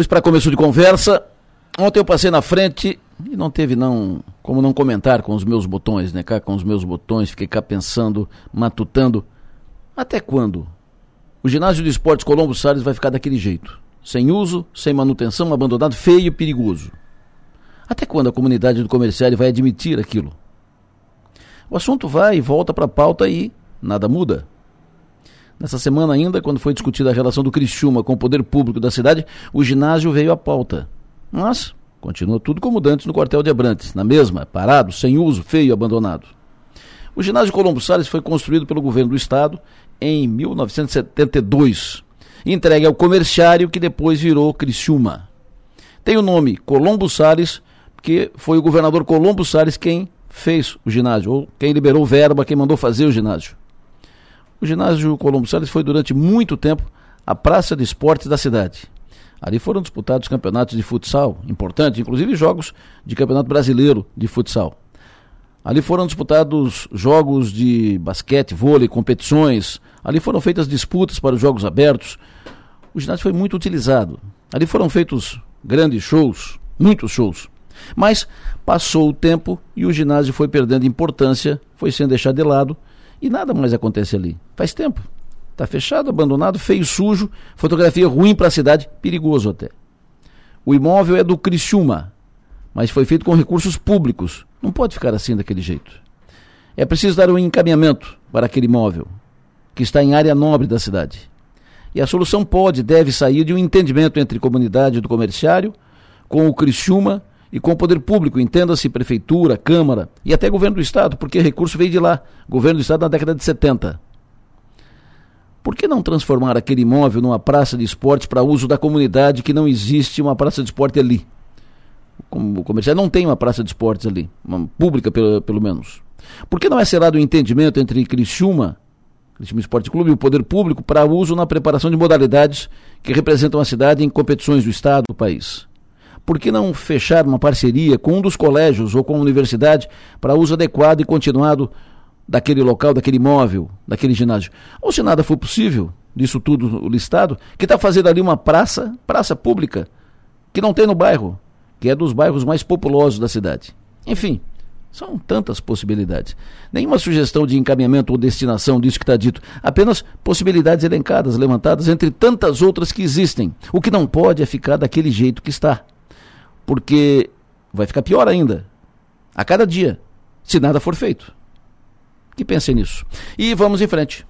Pois para começo de conversa, ontem eu passei na frente e não teve não como não comentar com os meus botões, né? Cá com os meus botões, fiquei cá pensando, matutando. Até quando? O ginásio de esportes Colombo Salles vai ficar daquele jeito. Sem uso, sem manutenção, abandonado, feio e perigoso. Até quando a comunidade do comerciário vai admitir aquilo? O assunto vai e volta para a pauta e nada muda. Nessa semana ainda, quando foi discutida a relação do Criciúma com o poder público da cidade, o ginásio veio à pauta. Mas continua tudo como antes no quartel de Abrantes, na mesma, parado, sem uso, feio, abandonado. O ginásio Colombo Salles foi construído pelo governo do estado em 1972, entregue ao comerciário que depois virou Criciúma. Tem o nome Colombo Salles, porque foi o governador Colombo Salles quem fez o ginásio, ou quem liberou verba, quem mandou fazer o ginásio. O ginásio Colombo Salles foi durante muito tempo a praça de esportes da cidade. Ali foram disputados campeonatos de futsal, importantes, inclusive jogos de campeonato brasileiro de futsal. Ali foram disputados jogos de basquete, vôlei, competições. Ali foram feitas disputas para os jogos abertos. O ginásio foi muito utilizado. Ali foram feitos grandes shows, muitos shows. Mas passou o tempo e o ginásio foi perdendo importância, foi sendo deixado de lado e nada mais acontece ali. Faz tempo. Está fechado, abandonado, feio, sujo, fotografia ruim para a cidade, perigoso até. O imóvel é do Criciúma, mas foi feito com recursos públicos. Não pode ficar assim daquele jeito. É preciso dar um encaminhamento para aquele imóvel, que está em área nobre da cidade. E a solução pode, deve sair de um entendimento entre comunidade do comerciário, com o Criciúma e com o poder público, entenda-se prefeitura, câmara e até governo do estado, porque recurso veio de lá, governo do estado na década de 70. Por que não transformar aquele imóvel numa praça de esportes para uso da comunidade que não existe uma praça de esporte ali? O comercial não tem uma praça de esportes ali, uma pública pelo, pelo menos. Por que não é selado o um entendimento entre Criciúma, Criciúma Esporte Clube e o poder público para uso na preparação de modalidades que representam a cidade em competições do estado do país? Por que não fechar uma parceria com um dos colégios ou com a universidade para uso adequado e continuado daquele local, daquele imóvel, daquele ginásio? Ou se nada for possível, disso tudo listado, que está fazendo ali uma praça, praça pública, que não tem no bairro, que é dos bairros mais populosos da cidade. Enfim, são tantas possibilidades. Nenhuma sugestão de encaminhamento ou destinação disso que está dito. Apenas possibilidades elencadas, levantadas entre tantas outras que existem. O que não pode é ficar daquele jeito que está porque vai ficar pior ainda a cada dia, se nada for feito. Que pensem nisso. E vamos em frente.